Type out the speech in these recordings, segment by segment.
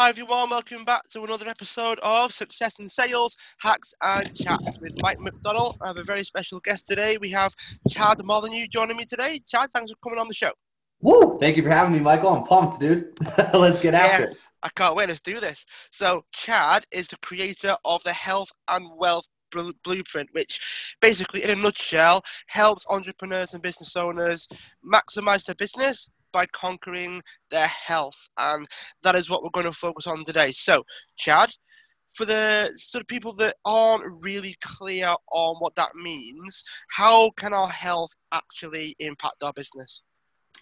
Hi everyone, welcome back to another episode of Success in Sales, Hacks and Chats with Mike McDonald. I have a very special guest today. We have Chad Molyneux joining me today. Chad, thanks for coming on the show. Woo! Thank you for having me, Michael. I'm pumped, dude. Let's get after yeah, it. I can't wait. Let's do this. So, Chad is the creator of the Health and Wealth Blueprint, which basically, in a nutshell, helps entrepreneurs and business owners maximize their business by conquering their health. And that is what we're going to focus on today. So, Chad, for the sort of people that aren't really clear on what that means, how can our health actually impact our business?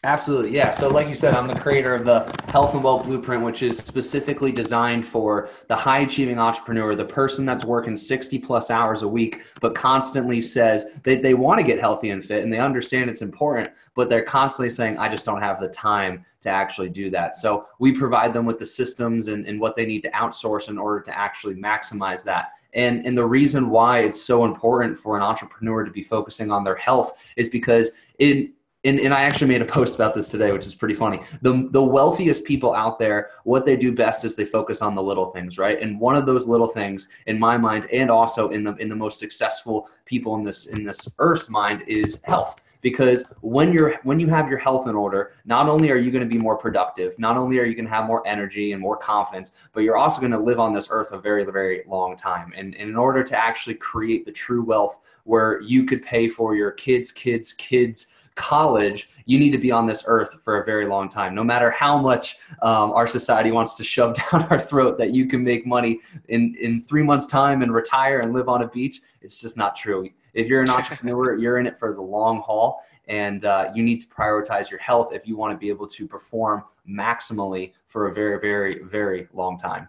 Absolutely, yeah. So, like you said, I'm the creator of the Health and Wealth Blueprint, which is specifically designed for the high achieving entrepreneur, the person that's working 60 plus hours a week, but constantly says they, they want to get healthy and fit and they understand it's important, but they're constantly saying, I just don't have the time to actually do that. So, we provide them with the systems and, and what they need to outsource in order to actually maximize that. And, and the reason why it's so important for an entrepreneur to be focusing on their health is because in and, and I actually made a post about this today, which is pretty funny. The, the wealthiest people out there, what they do best is they focus on the little things, right? And one of those little things, in my mind, and also in the in the most successful people in this in this earth's mind, is health. Because when you're when you have your health in order, not only are you going to be more productive, not only are you going to have more energy and more confidence, but you're also going to live on this earth a very very long time. And, and in order to actually create the true wealth where you could pay for your kids, kids, kids college, you need to be on this earth for a very long time. No matter how much um, our society wants to shove down our throat that you can make money in, in three months' time and retire and live on a beach, it's just not true. If you're an entrepreneur, you're in it for the long haul and uh, you need to prioritize your health if you want to be able to perform maximally for a very, very, very long time.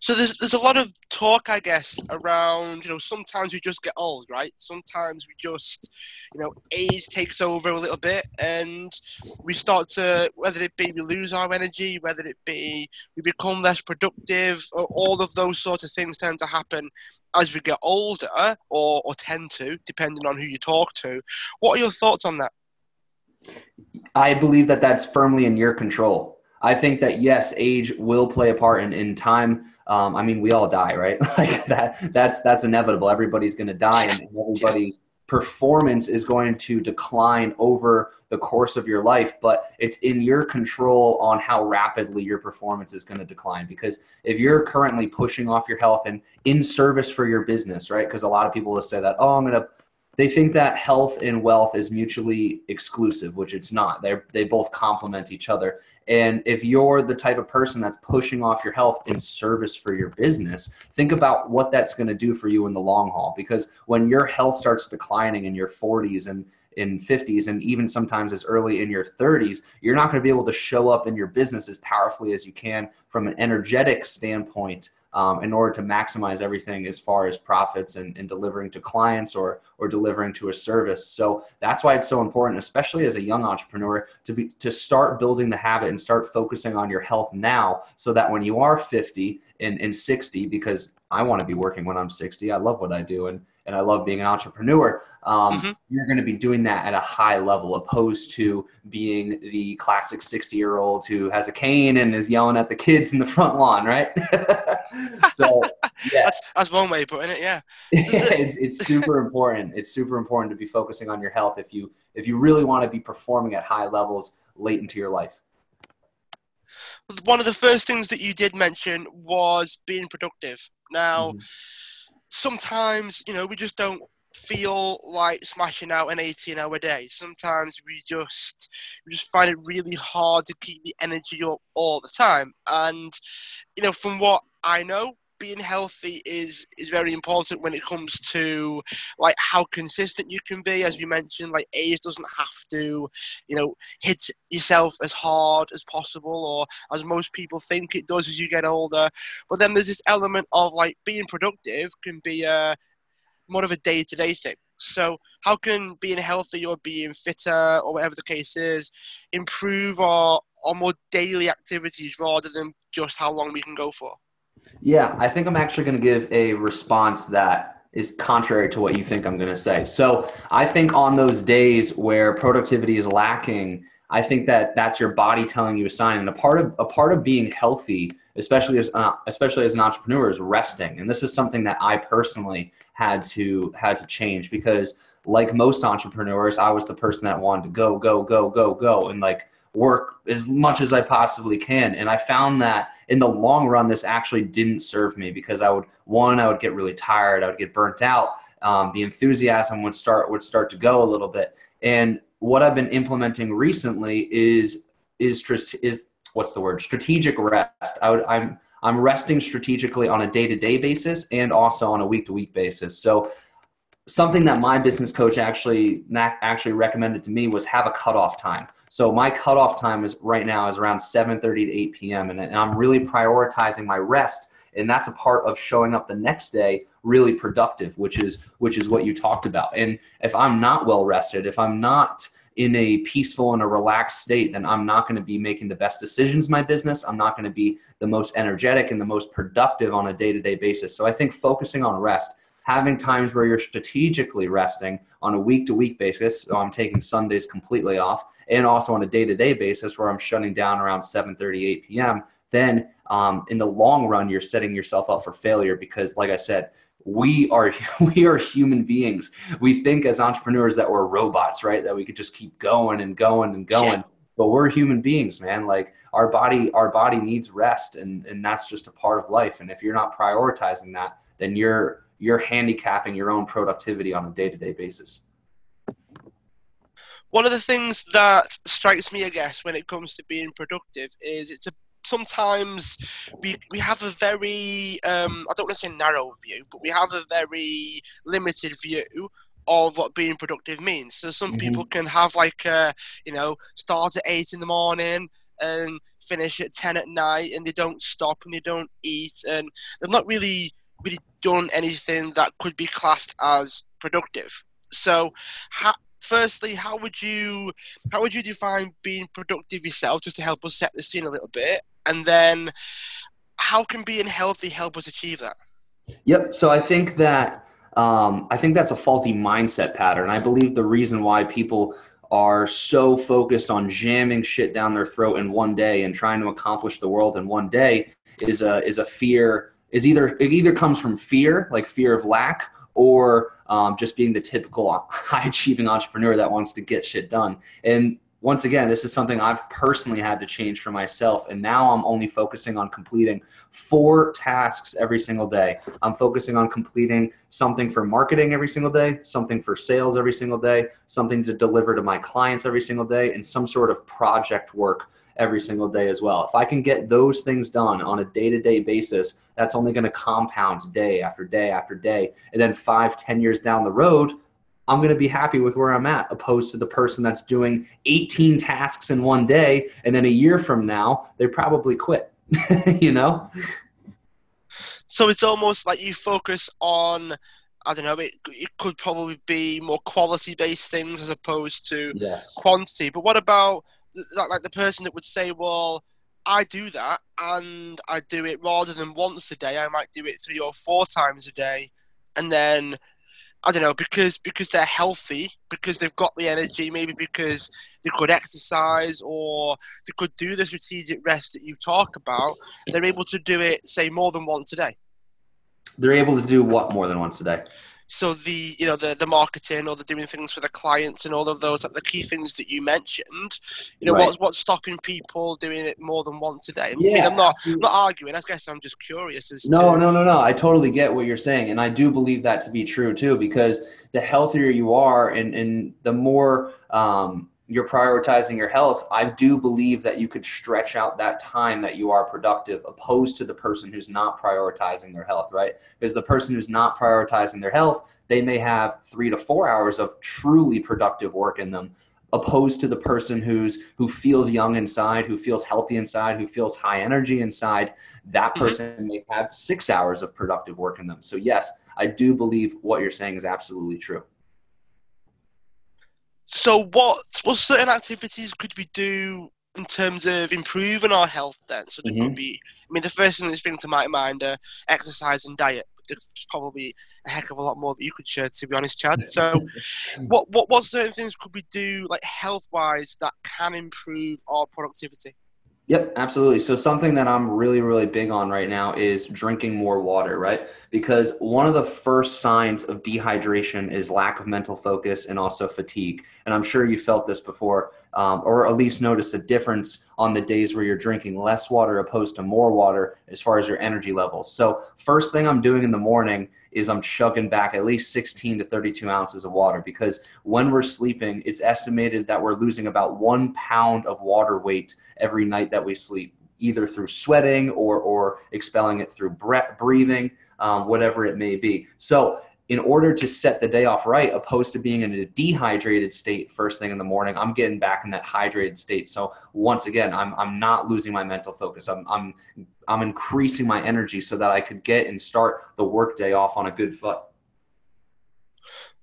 So there's there's a lot of talk, I guess, around you know sometimes we just get old, right? Sometimes we just you know age takes over a little bit, and we start to whether it be we lose our energy, whether it be we become less productive, or all of those sorts of things tend to happen as we get older, or or tend to, depending on who you talk to. What are your thoughts on that? I believe that that's firmly in your control I think that yes, age will play a part in, in time. Um, I mean, we all die, right? like that. That's that's inevitable. Everybody's going to die, and everybody's performance is going to decline over the course of your life. But it's in your control on how rapidly your performance is going to decline. Because if you're currently pushing off your health and in service for your business, right? Because a lot of people will say that, oh, I'm going to they think that health and wealth is mutually exclusive, which it's not. They they both complement each other. And if you're the type of person that's pushing off your health in service for your business, think about what that's going to do for you in the long haul. Because when your health starts declining in your 40s and in 50s and even sometimes as early in your 30s, you're not going to be able to show up in your business as powerfully as you can from an energetic standpoint um, in order to maximize everything as far as profits and, and delivering to clients or or delivering to a service. So that's why it's so important, especially as a young entrepreneur, to be to start building the habit and start focusing on your health now, so that when you are 50 and, and 60, because I want to be working when I'm 60, I love what I do and and I love being an entrepreneur, um, mm-hmm. you're going to be doing that at a high level, opposed to being the classic 60 year old who has a cane and is yelling at the kids in the front lawn, right? so, yeah, that's, that's, one way of putting it. Yeah, it's, it's super important. It's super important to be focusing on your health if you if you really want to be performing at high levels late into your life one of the first things that you did mention was being productive. Now, mm-hmm sometimes, you know, we just don't feel like smashing out an 18 hour day. Sometimes we just we just find it really hard to keep the energy up all the time. And you know, from what I know, being healthy is is very important when it comes to like how consistent you can be. As you mentioned like age doesn't have to you know hit yourself as hard as possible or as most people think it does as you get older. But then there's this element of like being productive can be a more of a day-to-day thing. So how can being healthy or being fitter or whatever the case is improve our our more daily activities rather than just how long we can go for yeah, I think I'm actually going to give a response that is contrary to what you think I'm going to say. So I think on those days where productivity is lacking, I think that that's your body telling you a sign. And a part of a part of being healthy, especially as uh, especially as an entrepreneur, is resting. And this is something that I personally had to had to change because, like most entrepreneurs, I was the person that wanted to go, go, go, go, go, and like work as much as I possibly can. And I found that in the long run, this actually didn't serve me because I would one, I would get really tired, I would get burnt out. Um, the enthusiasm would start would start to go a little bit. And what I've been implementing recently is is is what's the word strategic rest. I would, I'm I'm resting strategically on a day to day basis and also on a week to week basis. So something that my business coach actually actually recommended to me was have a cutoff time. So my cutoff time is right now is around 7:30 to 8 p.m. and, and I'm really prioritizing my rest and that's a part of showing up the next day really productive which is which is what you talked about and if i'm not well rested if i'm not in a peaceful and a relaxed state then i'm not going to be making the best decisions in my business i'm not going to be the most energetic and the most productive on a day-to-day basis so i think focusing on rest having times where you're strategically resting on a week to week basis so i'm taking sundays completely off and also on a day-to-day basis where i'm shutting down around 7 8 p.m then um, in the long run, you're setting yourself up for failure because, like I said, we are we are human beings. We think as entrepreneurs that we're robots, right? That we could just keep going and going and going. Yeah. But we're human beings, man. Like our body, our body needs rest, and and that's just a part of life. And if you're not prioritizing that, then you're you're handicapping your own productivity on a day to day basis. One of the things that strikes me, I guess, when it comes to being productive is it's a sometimes we we have a very um, I don't want to say narrow view, but we have a very limited view of what being productive means. So some mm-hmm. people can have like a, you know start at eight in the morning and finish at ten at night, and they don't stop and they don't eat, and they've not really really done anything that could be classed as productive. So, ha- firstly, how would you how would you define being productive yourself, just to help us set the scene a little bit? And then, how can being healthy help us achieve that? Yep. So I think that um, I think that's a faulty mindset pattern. I believe the reason why people are so focused on jamming shit down their throat in one day and trying to accomplish the world in one day is a is a fear is either it either comes from fear like fear of lack or um, just being the typical high achieving entrepreneur that wants to get shit done. And once again, this is something I've personally had to change for myself. And now I'm only focusing on completing four tasks every single day. I'm focusing on completing something for marketing every single day, something for sales every single day, something to deliver to my clients every single day, and some sort of project work every single day as well. If I can get those things done on a day to day basis, that's only going to compound day after day after day. And then five, ten years down the road, I'm going to be happy with where I'm at, opposed to the person that's doing 18 tasks in one day. And then a year from now, they probably quit, you know? So it's almost like you focus on, I don't know, it, it could probably be more quality based things as opposed to yes. quantity. But what about like like the person that would say, well, I do that and I do it rather than once a day, I might do it three or four times a day. And then I don't know because because they're healthy, because they've got the energy, maybe because they could exercise or they could do the strategic rest that you talk about. They're able to do it, say, more than once a day. They're able to do what more than once a day? So the you know the the marketing or the doing things for the clients and all of those like the key things that you mentioned. You know right. what's what's stopping people doing it more than once a day? Yeah, I mean, I'm not not arguing. I guess I'm just curious as no to... no no no. I totally get what you're saying, and I do believe that to be true too. Because the healthier you are, and and the more um, you're prioritizing your health, I do believe that you could stretch out that time that you are productive opposed to the person who's not prioritizing their health, right? Because the person who's not prioritizing their health, they may have three to four hours of truly productive work in them opposed to the person who's who feels young inside who feels healthy inside who feels high energy inside that mm-hmm. person mm-hmm. may have six hours of productive work in them so yes i do believe what you're saying is absolutely true so, what what certain activities could we do in terms of improving our health then? So, there mm-hmm. could be, I mean, the first thing that springs to my mind are exercise and diet. there's probably a heck of a lot more that you could share, to be honest, Chad. So, what what what certain things could we do, like health wise, that can improve our productivity? Yep, absolutely. So something that I'm really, really big on right now is drinking more water, right? Because one of the first signs of dehydration is lack of mental focus and also fatigue. And I'm sure you felt this before, um, or at least noticed a difference on the days where you're drinking less water opposed to more water as far as your energy levels. So first thing I'm doing in the morning is I'm chugging back at least 16 to 32 ounces of water because when we're sleeping, it's estimated that we're losing about one pound of water weight every night that we sleep, either through sweating or, or expelling it through breathing, um, whatever it may be. So in order to set the day off right, opposed to being in a dehydrated state first thing in the morning, I'm getting back in that hydrated state. So once again, I'm, I'm not losing my mental focus. I'm, I'm, I'm increasing my energy so that I could get and start the workday off on a good foot.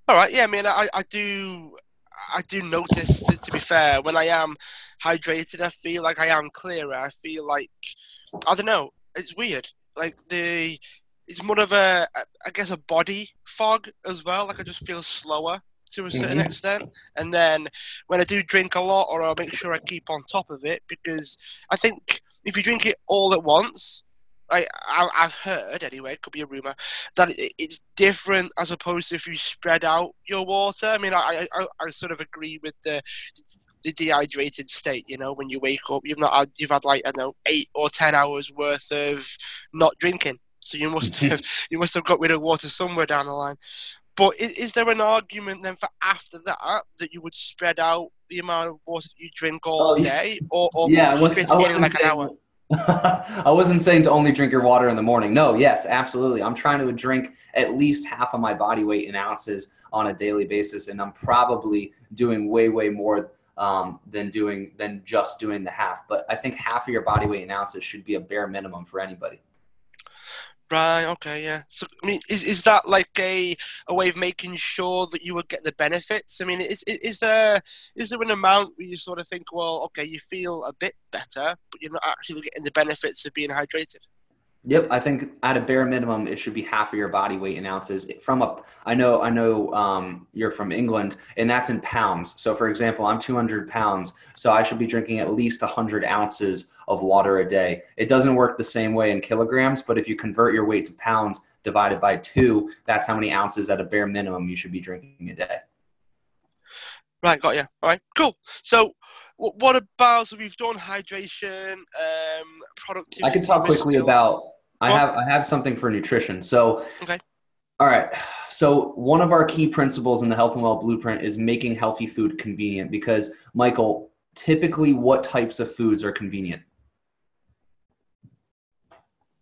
All right. Yeah. I mean, I, I do, I do notice to, to be fair, when I am hydrated, I feel like I am clearer. I feel like, I don't know, it's weird. Like the, it's more of a, I guess, a body fog as well. Like I just feel slower to a certain mm-hmm. extent. And then when I do drink a lot, or I'll make sure I keep on top of it, because I think if you drink it all at once, I, I have heard anyway, it could be a rumor that it, it's different as opposed to if you spread out your water. I mean, I I, I sort of agree with the the dehydrated state. You know, when you wake up, you've not had, you've had like I don't know eight or ten hours worth of not drinking so you must have you must have got rid of water somewhere down the line. But is, is, there an argument then for after that that you would spread out the amount of water that you drink all oh, day, or, or yeah, would you fit it in like saying, an hour? I wasn't saying to only drink your water in the morning. No, yes, absolutely. I'm trying to drink at least half of my body weight in ounces on a daily basis, and I'm probably doing way, way more um, than doing than just doing the half. But I think half of your body weight in ounces should be a bare minimum for anybody. Right. Okay. Yeah. So, I mean, is is that like a a way of making sure that you would get the benefits? I mean, is is there is there an amount where you sort of think, well, okay, you feel a bit better, but you're not actually getting the benefits of being hydrated? Yep, I think at a bare minimum, it should be half of your body weight in ounces. From a, I know, I know, um, you're from England, and that's in pounds. So, for example, I'm 200 pounds, so I should be drinking at least 100 ounces of water a day. It doesn't work the same way in kilograms, but if you convert your weight to pounds divided by two, that's how many ounces at a bare minimum you should be drinking a day. Right, got you. All right, cool. So, what about so we've done hydration, um, productivity? I can talk quickly about. I have I have something for nutrition. So, okay. All right. So, one of our key principles in the Health and Wealth Blueprint is making healthy food convenient. Because, Michael, typically, what types of foods are convenient?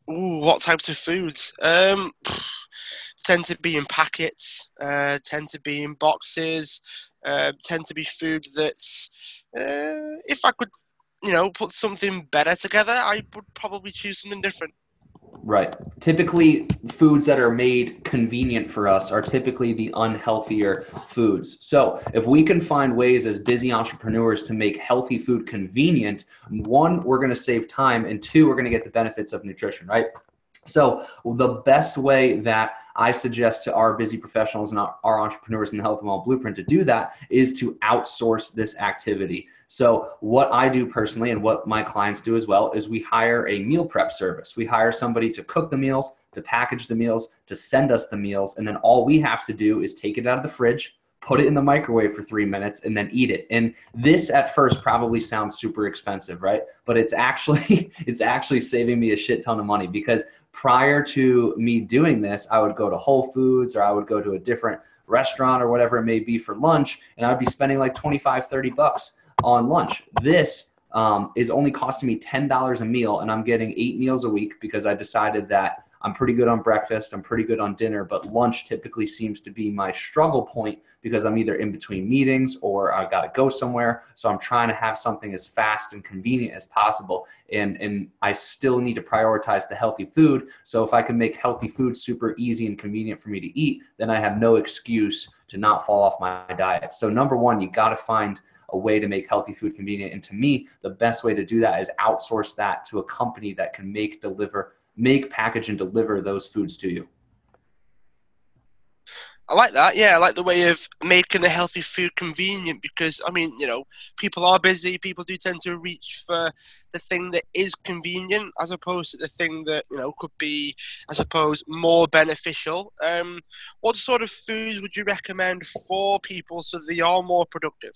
Ooh, what types of foods? Um, tend to be in packets. Uh, tend to be in boxes. Uh, tend to be food that's. Uh, if I could, you know, put something better together, I would probably choose something different. Right. Typically, foods that are made convenient for us are typically the unhealthier foods. So, if we can find ways as busy entrepreneurs to make healthy food convenient, one, we're going to save time, and two, we're going to get the benefits of nutrition, right? So, the best way that I suggest to our busy professionals and our, entrepreneurs in the Health and Wealth Blueprint to do that is to outsource this activity. So, what I do personally and what my clients do as well is we hire a meal prep service. We hire somebody to cook the meals, to package the meals, to send us the meals, and then all we have to do is take it out of the fridge, put it in the microwave for three minutes, and then eat it. And this at first probably sounds super expensive, right? But it's actually it's actually saving me a shit ton of money because prior to me doing this, I would go to Whole Foods or I would go to a different restaurant or whatever it may be for lunch, and I'd be spending like 25, 30 bucks on lunch. This um, is only costing me $10 a meal, and I'm getting eight meals a week because I decided that I'm pretty good on breakfast, I'm pretty good on dinner, but lunch typically seems to be my struggle point because I'm either in between meetings or I got to go somewhere. So I'm trying to have something as fast and convenient as possible. And, and I still need to prioritize the healthy food. So if I can make healthy food super easy and convenient for me to eat, then I have no excuse to not fall off my diet. So, number one, you got to find a way to make healthy food convenient. And to me, the best way to do that is outsource that to a company that can make, deliver, make, package, and deliver those foods to you. I like that. Yeah, I like the way of making the healthy food convenient because I mean, you know, people are busy. People do tend to reach for the thing that is convenient as opposed to the thing that you know could be, I suppose, more beneficial. Um, what sort of foods would you recommend for people so they are more productive?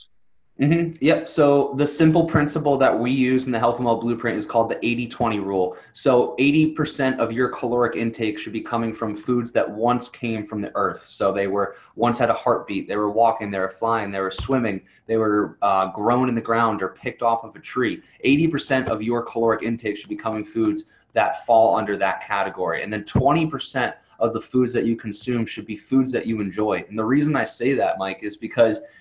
Mm-hmm. Yep. So the simple principle that we use in the Health and Wealth Blueprint is called the 80-20 rule. So 80% of your caloric intake should be coming from foods that once came from the earth. So they were once had a heartbeat. They were walking. They were flying. They were swimming. They were uh, grown in the ground or picked off of a tree. 80% of your caloric intake should be coming foods that fall under that category. And then 20% of the foods that you consume should be foods that you enjoy. And the reason I say that, Mike, is because –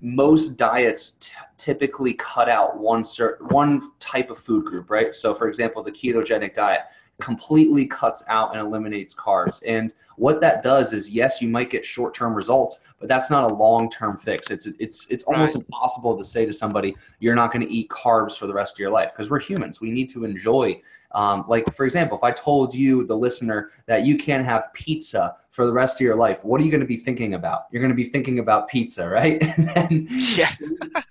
most diets t- typically cut out one certain one type of food group, right? So, for example, the ketogenic diet completely cuts out and eliminates carbs. And what that does is, yes, you might get short-term results, but that's not a long-term fix. It's it's it's almost right. impossible to say to somebody you're not going to eat carbs for the rest of your life because we're humans. We need to enjoy um, like, for example, if I told you, the listener, that you can't have pizza for the rest of your life, what are you going to be thinking about? You're going to be thinking about pizza, right? and then yeah.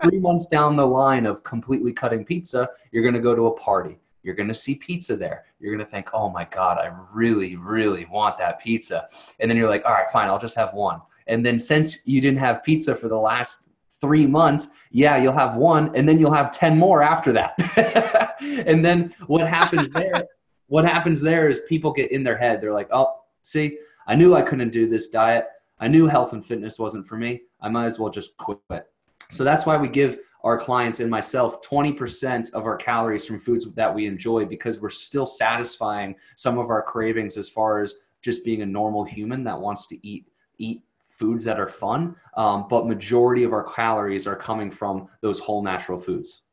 three months down the line of completely cutting pizza, you're going to go to a party. You're going to see pizza there. You're going to think, oh my God, I really, really want that pizza. And then you're like, all right, fine, I'll just have one. And then since you didn't have pizza for the last three months, yeah, you'll have one, and then you'll have 10 more after that. and then what happens there, what happens there is people get in their head. They're like, oh, see, I knew I couldn't do this diet. I knew health and fitness wasn't for me. I might as well just quit. So that's why we give our clients and myself 20% of our calories from foods that we enjoy because we're still satisfying some of our cravings as far as just being a normal human that wants to eat eat foods that are fun, um, but majority of our calories are coming from those whole natural foods.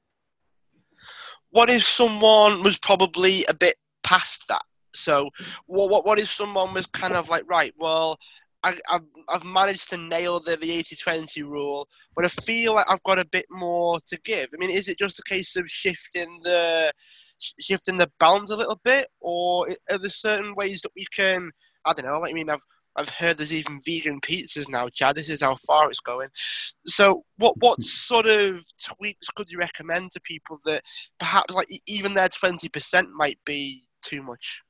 What if someone was probably a bit past that? So, what what, what if someone was kind of like, right, well, I, have I've managed to nail the, the 80-20 rule, but I feel like I've got a bit more to give. I mean, is it just a case of shifting the shifting the balance a little bit, or are there certain ways that we can? I don't know. I mean, I've I've heard there's even vegan pizzas now, Chad. This is how far it's going. So, what what sort of tweaks could you recommend to people that perhaps like even their twenty percent might be too much?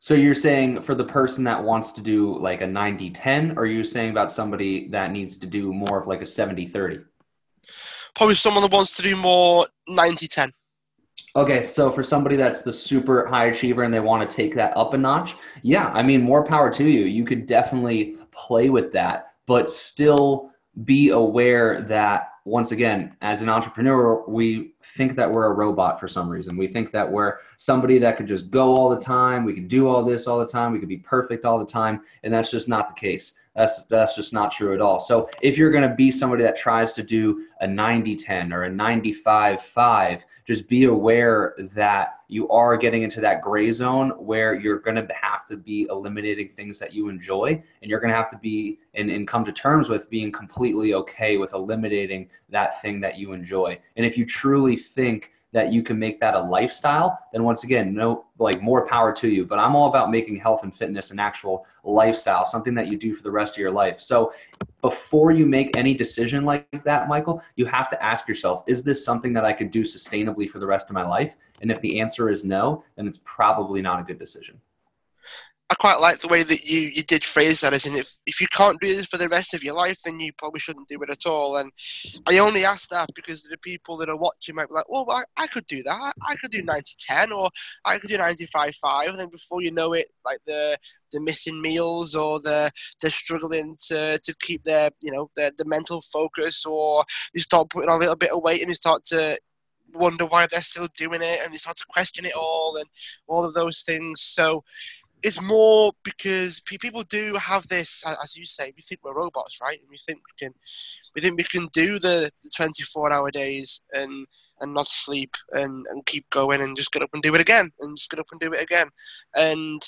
So you're saying for the person that wants to do like a 90-10, or are you saying about somebody that needs to do more of like a 70-30? Probably someone that wants to do more 90-10. Okay, so for somebody that's the super high achiever and they want to take that up a notch, yeah, I mean, more power to you. You could definitely play with that, but still be aware that once again, as an entrepreneur, we think that we're a robot for some reason. We think that we're somebody that could just go all the time, we can do all this all the time, we could be perfect all the time, and that's just not the case. That's that's just not true at all. So if you're going to be somebody that tries to do a 90-10 or a 95-5, just be aware that you are getting into that gray zone where you're going to have to be eliminating things that you enjoy and you're going to have to be and, and come to terms with being completely okay with eliminating that thing that you enjoy. And if you truly think that you can make that a lifestyle, then once again, no, like more power to you. But I'm all about making health and fitness an actual lifestyle, something that you do for the rest of your life. So before you make any decision like that, Michael, you have to ask yourself, is this something that I could do sustainably for the rest of my life? And if the answer is no, then it's probably not a good decision. I quite like the way that you, you did phrase that as in if, if you can't do this for the rest of your life, then you probably shouldn't do it at all. And I only ask that because the people that are watching might be like, well, I, I could do that. I could do 90-10 or I could do 95-5. And then before you know it, like the the missing meals or the they're struggling to, to keep their, you know, their, the mental focus or they start putting on a little bit of weight and they start to wonder why they're still doing it and they start to question it all and all of those things. So it's more because people do have this, as you say, we think we're robots, right? And we think we can, we think we can do the, the 24 hour days and and not sleep and, and keep going and just get up and do it again and just get up and do it again. And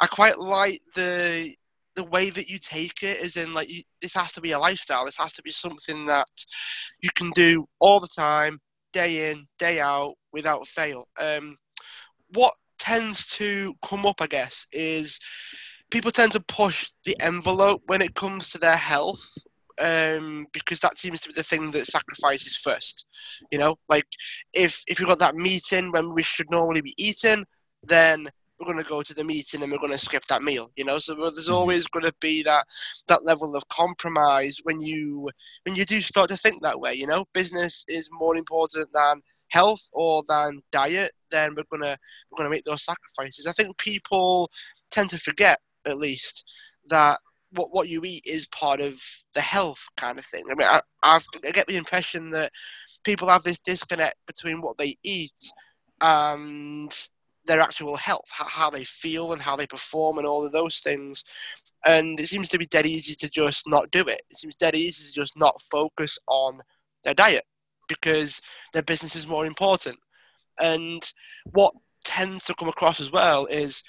I quite like the the way that you take it is in like you, this has to be a lifestyle. This has to be something that you can do all the time, day in, day out, without fail. Um, what tends to come up, I guess, is people tend to push the envelope when it comes to their health um, because that seems to be the thing that sacrifices first. You know, like if if you've got that meeting when we should normally be eating, then we're going to go to the meeting and we're going to skip that meal. You know, so there's mm-hmm. always going to be that that level of compromise when you when you do start to think that way. You know, business is more important than health or than diet. Then we're gonna we're gonna make those sacrifices. I think people tend to forget at least that what what you eat is part of the health kind of thing. I mean, I, I've, I get the impression that people have this disconnect between what they eat and their actual health, how they feel and how they perform, and all of those things. And it seems to be dead easy to just not do it. It seems dead easy to just not focus on their diet because their business is more important. And what tends to come across as well is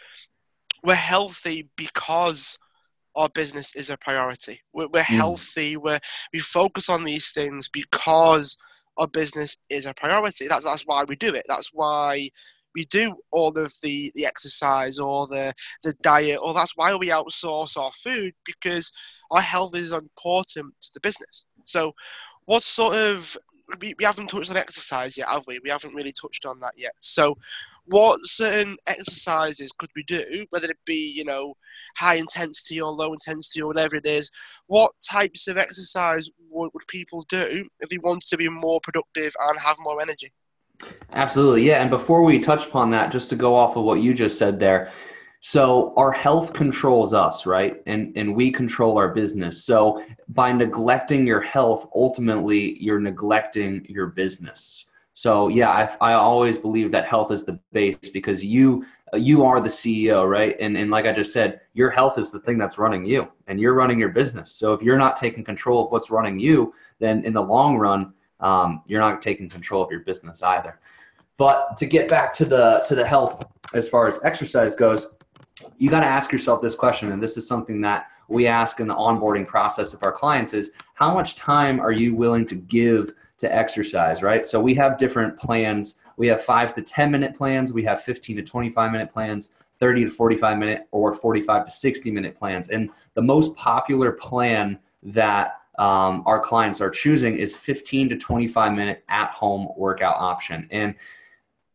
we're healthy because our business is a priority. We're, we're mm. healthy. we we focus on these things because our business is a priority. That's that's why we do it. That's why we do all of the, the exercise or the the diet, or that's why we outsource our food because our health is important to the business. So, what sort of we, we haven't touched on exercise yet, have we? We haven't really touched on that yet. So, what certain exercises could we do, whether it be, you know, high intensity or low intensity or whatever it is, what types of exercise would, would people do if they wanted to be more productive and have more energy? Absolutely, yeah. And before we touch upon that, just to go off of what you just said there, so our health controls us, right? And and we control our business. So by neglecting your health, ultimately you're neglecting your business. So yeah, I, I always believe that health is the base because you you are the CEO, right? And and like I just said, your health is the thing that's running you, and you're running your business. So if you're not taking control of what's running you, then in the long run, um, you're not taking control of your business either. But to get back to the to the health as far as exercise goes, you got to ask yourself this question, and this is something that we ask in the onboarding process of our clients: is how much time are you willing to give to exercise, right? So we have different plans. We have five to 10 minute plans. We have 15 to 25 minute plans, 30 to 45 minute, or 45 to 60 minute plans. And the most popular plan that um, our clients are choosing is 15 to 25 minute at home workout option. And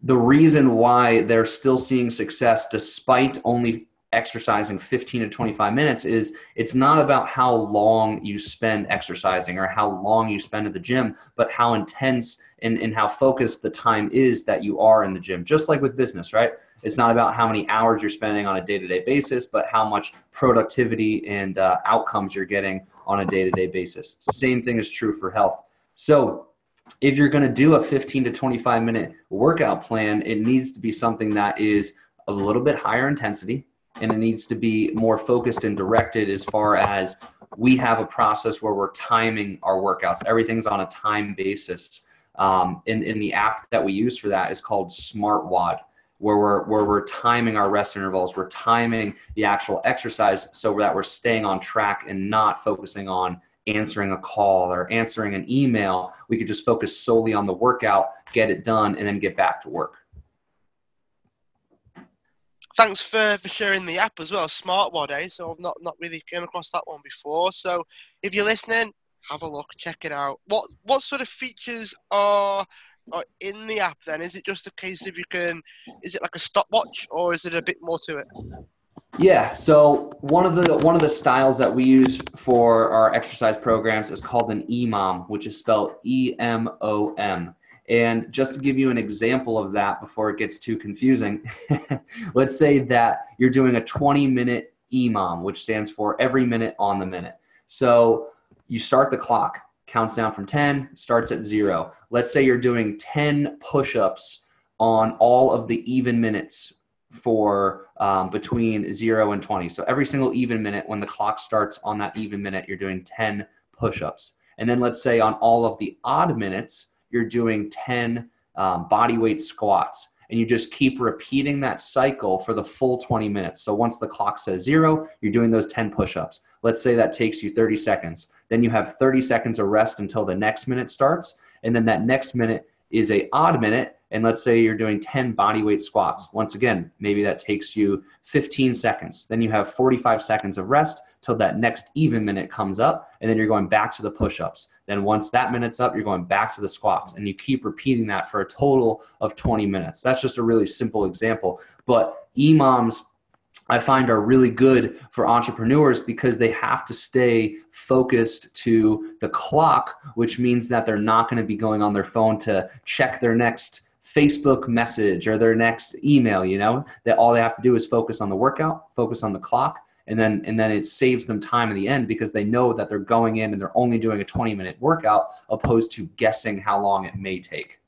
the reason why they're still seeing success despite only exercising 15 to 25 minutes is it's not about how long you spend exercising or how long you spend at the gym, but how intense and, and how focused the time is that you are in the gym. Just like with business, right? It's not about how many hours you're spending on a day to day basis, but how much productivity and uh, outcomes you're getting on a day to day basis. Same thing is true for health. So, if you're going to do a 15 to 25 minute workout plan, it needs to be something that is a little bit higher intensity and it needs to be more focused and directed as far as we have a process where we're timing our workouts. Everything's on a time basis. Um, in, in the app that we use for that is called SmartWOD, where we're, where we're timing our rest intervals. We're timing the actual exercise so that we're staying on track and not focusing on answering a call or answering an email. We could just focus solely on the workout, get it done, and then get back to work thanks for, for sharing the app as well, SmartWOD, eh? So I've not, not really came across that one before. So if you're listening, have a look, check it out. What what sort of features are, are in the app then? Is it just a case of you can, is it like a stopwatch or is it a bit more to it? Yeah, so one of the one of the styles that we use for our exercise programs is called an EMOM, which is spelled E M O M. And just to give you an example of that before it gets too confusing, let's say that you're doing a 20 minute EMOM, which stands for every minute on the minute. So you start the clock, counts down from 10, starts at zero. Let's say you're doing 10 push ups on all of the even minutes for um, between zero and 20. So every single even minute, when the clock starts on that even minute, you're doing 10 push ups. And then let's say on all of the odd minutes, you're doing 10 um, body weight squats. And you just keep repeating that cycle for the full 20 minutes. So once the clock says zero, you're doing those 10 push ups. Let's say that takes you 30 seconds. Then you have 30 seconds of rest until the next minute starts. And then that next minute, is a odd minute and let's say you're doing 10 body weight squats. Once again maybe that takes you 15 seconds. Then you have 45 seconds of rest till that next even minute comes up and then you're going back to the push-ups. Then once that minute's up you're going back to the squats and you keep repeating that for a total of 20 minutes. That's just a really simple example. But EMOMs I find are really good for entrepreneurs because they have to stay focused to the clock, which means that they're not going to be going on their phone to check their next Facebook message or their next email, you know, that all they have to do is focus on the workout, focus on the clock, and then and then it saves them time in the end because they know that they're going in and they're only doing a 20 minute workout opposed to guessing how long it may take.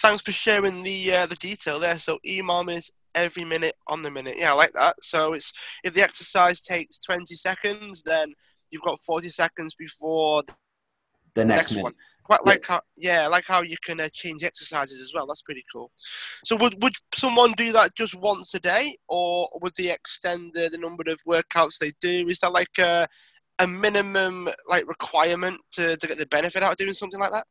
Thanks for sharing the uh, the detail there. So EMOM is every minute on the minute. Yeah, I like that. So it's if the exercise takes 20 seconds, then you've got 40 seconds before the, the next, next one. Quite like how, yeah, like how you can uh, change exercises as well. That's pretty cool. So would would someone do that just once a day, or would they extend the, the number of workouts they do? Is that like a a minimum like requirement to, to get the benefit out of doing something like that?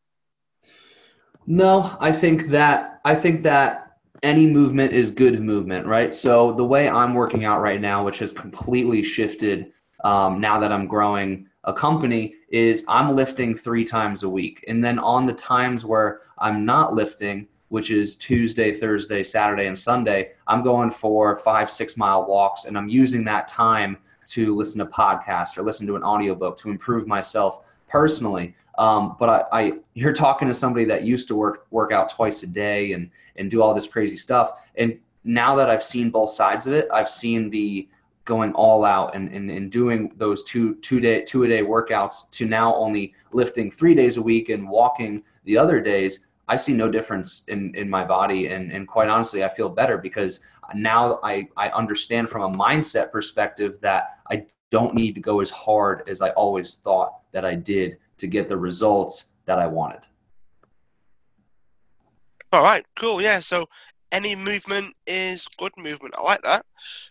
No, I think that I think that any movement is good movement, right? So the way I'm working out right now, which has completely shifted um, now that I'm growing a company is I'm lifting three times a week. And then on the times where I'm not lifting, which is Tuesday, Thursday, Saturday, and Sunday, I'm going for five, six mile walks and I'm using that time to listen to podcasts or listen to an audiobook to improve myself personally. Um, but I, I, you're talking to somebody that used to work work out twice a day and and do all this crazy stuff. And now that I've seen both sides of it, I've seen the going all out and, and, and doing those two two day two a day workouts to now only lifting three days a week and walking the other days i see no difference in in my body and and quite honestly i feel better because now i i understand from a mindset perspective that i don't need to go as hard as i always thought that i did to get the results that i wanted all right cool yeah so any movement is good movement. I like that.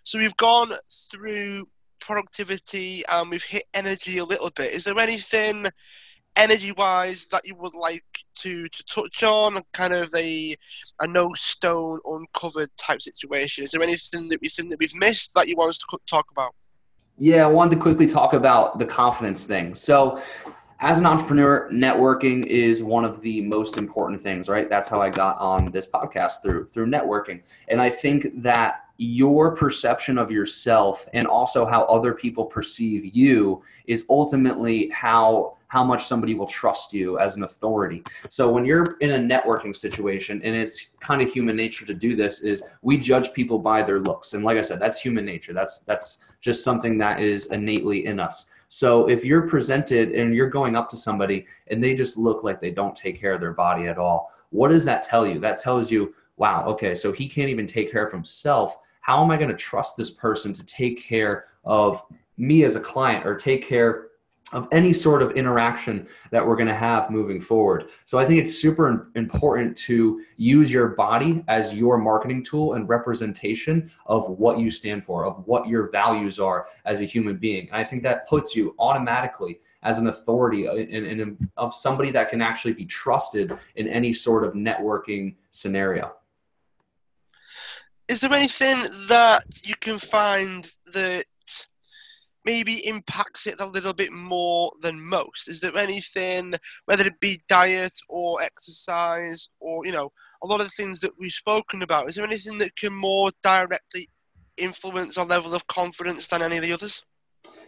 So we've gone through productivity and we've hit energy a little bit. Is there anything energy wise that you would like to, to touch on? Kind of a a no stone uncovered type situation. Is there anything that we think that we've missed that you want us to talk about? Yeah, I wanted to quickly talk about the confidence thing. So as an entrepreneur, networking is one of the most important things, right? That's how I got on this podcast through through networking. And I think that your perception of yourself and also how other people perceive you is ultimately how how much somebody will trust you as an authority. So when you're in a networking situation and it's kind of human nature to do this is we judge people by their looks. And like I said, that's human nature. That's that's just something that is innately in us. So if you're presented and you're going up to somebody and they just look like they don't take care of their body at all, what does that tell you? That tells you, wow, okay, so he can't even take care of himself. How am I going to trust this person to take care of me as a client or take care of any sort of interaction that we're going to have moving forward. So I think it's super important to use your body as your marketing tool and representation of what you stand for, of what your values are as a human being. And I think that puts you automatically as an authority uh, and, of somebody that can actually be trusted in any sort of networking scenario. Is there anything that you can find that maybe impacts it a little bit more than most? Is there anything, whether it be diet or exercise or, you know, a lot of the things that we've spoken about, is there anything that can more directly influence our level of confidence than any of the others?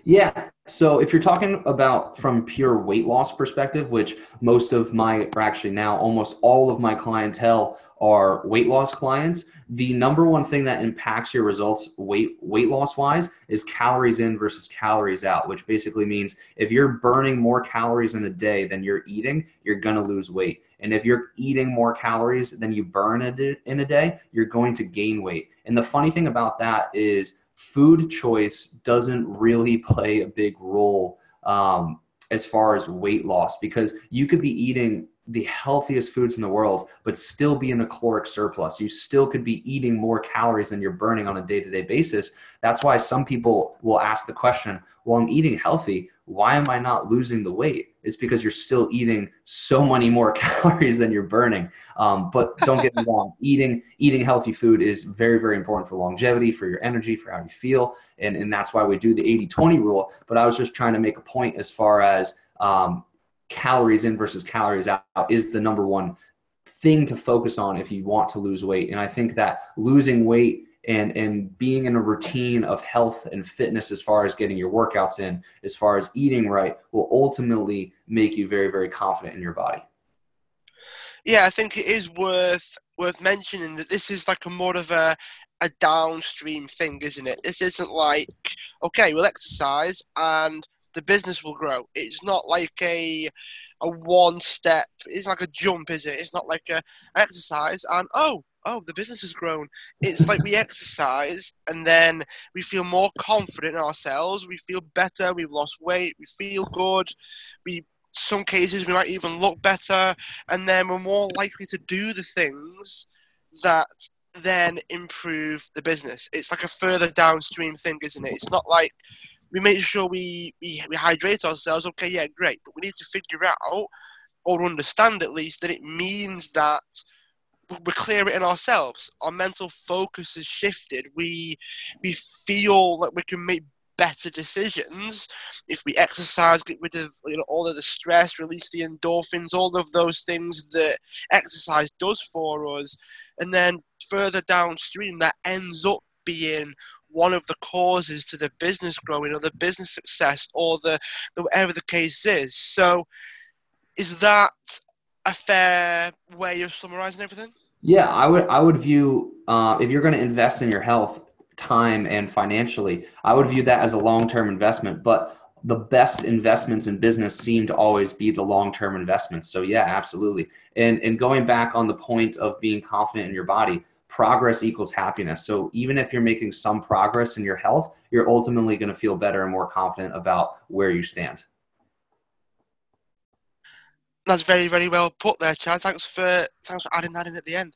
Yeah. So if you're talking about from pure weight loss perspective, which most of my, or actually now almost all of my clientele are weight loss clients, the number one thing that impacts your results weight weight loss wise is calories in versus calories out, which basically means if you're burning more calories in a day than you're eating, you're gonna lose weight. And if you're eating more calories than you burn in a day, you're going to gain weight. And the funny thing about that is food choice doesn't really play a big role um, as far as weight loss because you could be eating the healthiest foods in the world, but still be in a caloric surplus. You still could be eating more calories than you're burning on a day to day basis. That's why some people will ask the question, well, I'm eating healthy. Why am I not losing the weight? It's because you're still eating so many more calories than you're burning. Um, but don't get me wrong, eating eating healthy food is very, very important for longevity, for your energy, for how you feel. And, and that's why we do the 80 20 rule. But I was just trying to make a point as far as um, calories in versus calories out is the number one thing to focus on if you want to lose weight. And I think that losing weight and and being in a routine of health and fitness as far as getting your workouts in, as far as eating right, will ultimately make you very very confident in your body. Yeah, I think it is worth worth mentioning that this is like a more of a a downstream thing, isn't it? This isn't like okay, we'll exercise and the business will grow. It's not like a a one step. It's like a jump, is it? It's not like a exercise and oh oh the business has grown. It's like we exercise and then we feel more confident in ourselves. We feel better. We've lost weight. We feel good. We some cases we might even look better, and then we're more likely to do the things that then improve the business. It's like a further downstream thing, isn't it? It's not like we make sure we, we, we hydrate ourselves. Okay, yeah, great. But we need to figure out or understand at least that it means that we're clearer in ourselves. Our mental focus has shifted. We we feel that we can make better decisions if we exercise, get rid of you know all of the stress, release the endorphins, all of those things that exercise does for us, and then further downstream that ends up being one of the causes to the business growing or the business success or the, the whatever the case is. So, is that a fair way of summarizing everything? Yeah, I would. I would view uh, if you're going to invest in your health, time and financially, I would view that as a long-term investment. But the best investments in business seem to always be the long-term investments. So yeah, absolutely. And and going back on the point of being confident in your body, progress equals happiness. So even if you're making some progress in your health, you're ultimately going to feel better and more confident about where you stand. That's very, very well put there, Chad. Thanks for thanks for adding that in at the end.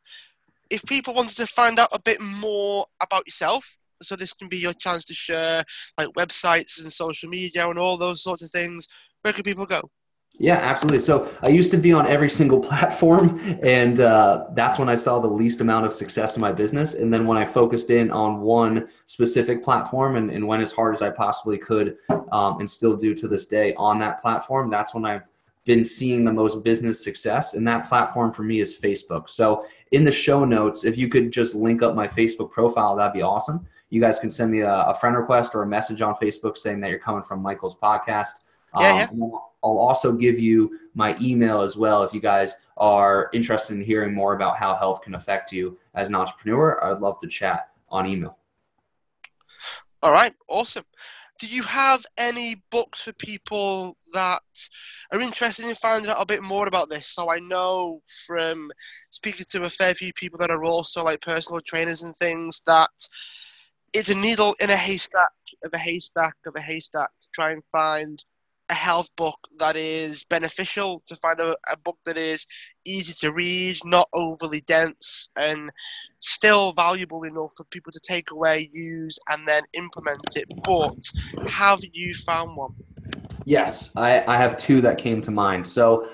If people wanted to find out a bit more about yourself, so this can be your chance to share like websites and social media and all those sorts of things, where can people go? Yeah, absolutely. So I used to be on every single platform, and uh, that's when I saw the least amount of success in my business. And then when I focused in on one specific platform and, and went as hard as I possibly could, um, and still do to this day on that platform, that's when I've been seeing the most business success. And that platform for me is Facebook. So in the show notes, if you could just link up my Facebook profile, that'd be awesome. You guys can send me a, a friend request or a message on Facebook saying that you're coming from Michael's podcast. Yeah, um, yeah. I'll also give you my email as well if you guys are interested in hearing more about how health can affect you as an entrepreneur. I'd love to chat on email. All right, awesome. Do you have any books for people that are interested in finding out a bit more about this? So I know from speaking to a fair few people that are also like personal trainers and things that it's a needle in a haystack of a haystack of a haystack to try and find a health book that is beneficial, to find a, a book that is easy to read, not overly dense, and still valuable enough for people to take away, use, and then implement it. But have you found one? Yes, I, I have two that came to mind. So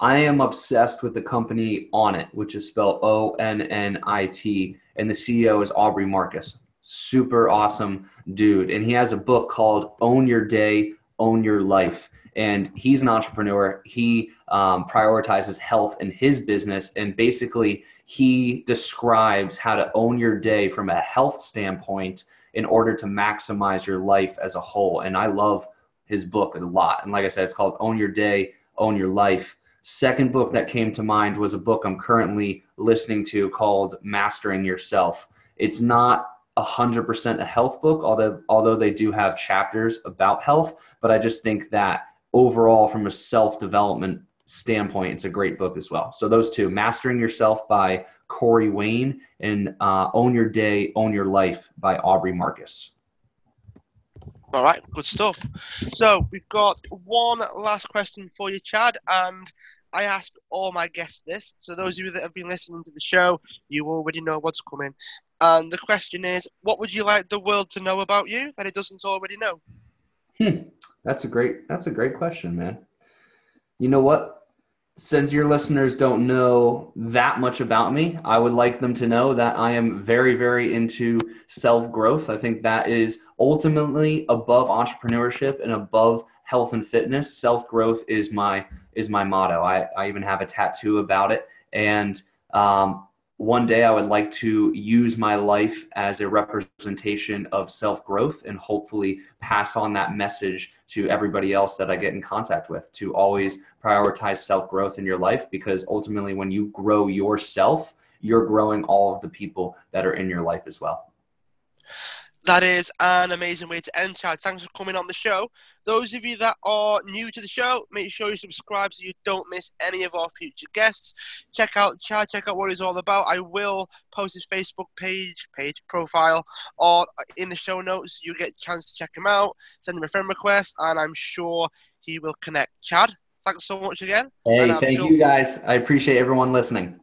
I am obsessed with the company Onnit, which is spelled O N N I T, and the CEO is Aubrey Marcus. Super awesome dude. And he has a book called Own Your Day, own your life. And he's an entrepreneur. He um, prioritizes health in his business. And basically, he describes how to own your day from a health standpoint in order to maximize your life as a whole. And I love his book a lot. And like I said, it's called Own Your Day, Own Your Life. Second book that came to mind was a book I'm currently listening to called Mastering Yourself. It's not 100% a health book although although they do have chapters about health but i just think that overall from a self-development standpoint it's a great book as well so those two mastering yourself by corey wayne and uh, own your day own your life by aubrey marcus all right good stuff so we've got one last question for you chad and I ask all my guests this. So those of you that have been listening to the show, you already know what's coming. And the question is, what would you like the world to know about you that it doesn't already know? Hmm. That's a great that's a great question, man. You know what? Since your listeners don't know that much about me, I would like them to know that I am very, very into self growth. I think that is ultimately above entrepreneurship and above health and fitness. Self growth is my is my motto. I, I even have a tattoo about it. And um, one day I would like to use my life as a representation of self growth and hopefully pass on that message to everybody else that I get in contact with to always prioritize self growth in your life because ultimately, when you grow yourself, you're growing all of the people that are in your life as well. That is an amazing way to end, Chad. Thanks for coming on the show. Those of you that are new to the show, make sure you subscribe so you don't miss any of our future guests. Check out Chad, check out what he's all about. I will post his Facebook page, page profile, or in the show notes. You get a chance to check him out, send him a friend request, and I'm sure he will connect. Chad, thanks so much again. Hey, thank sure- you guys. I appreciate everyone listening.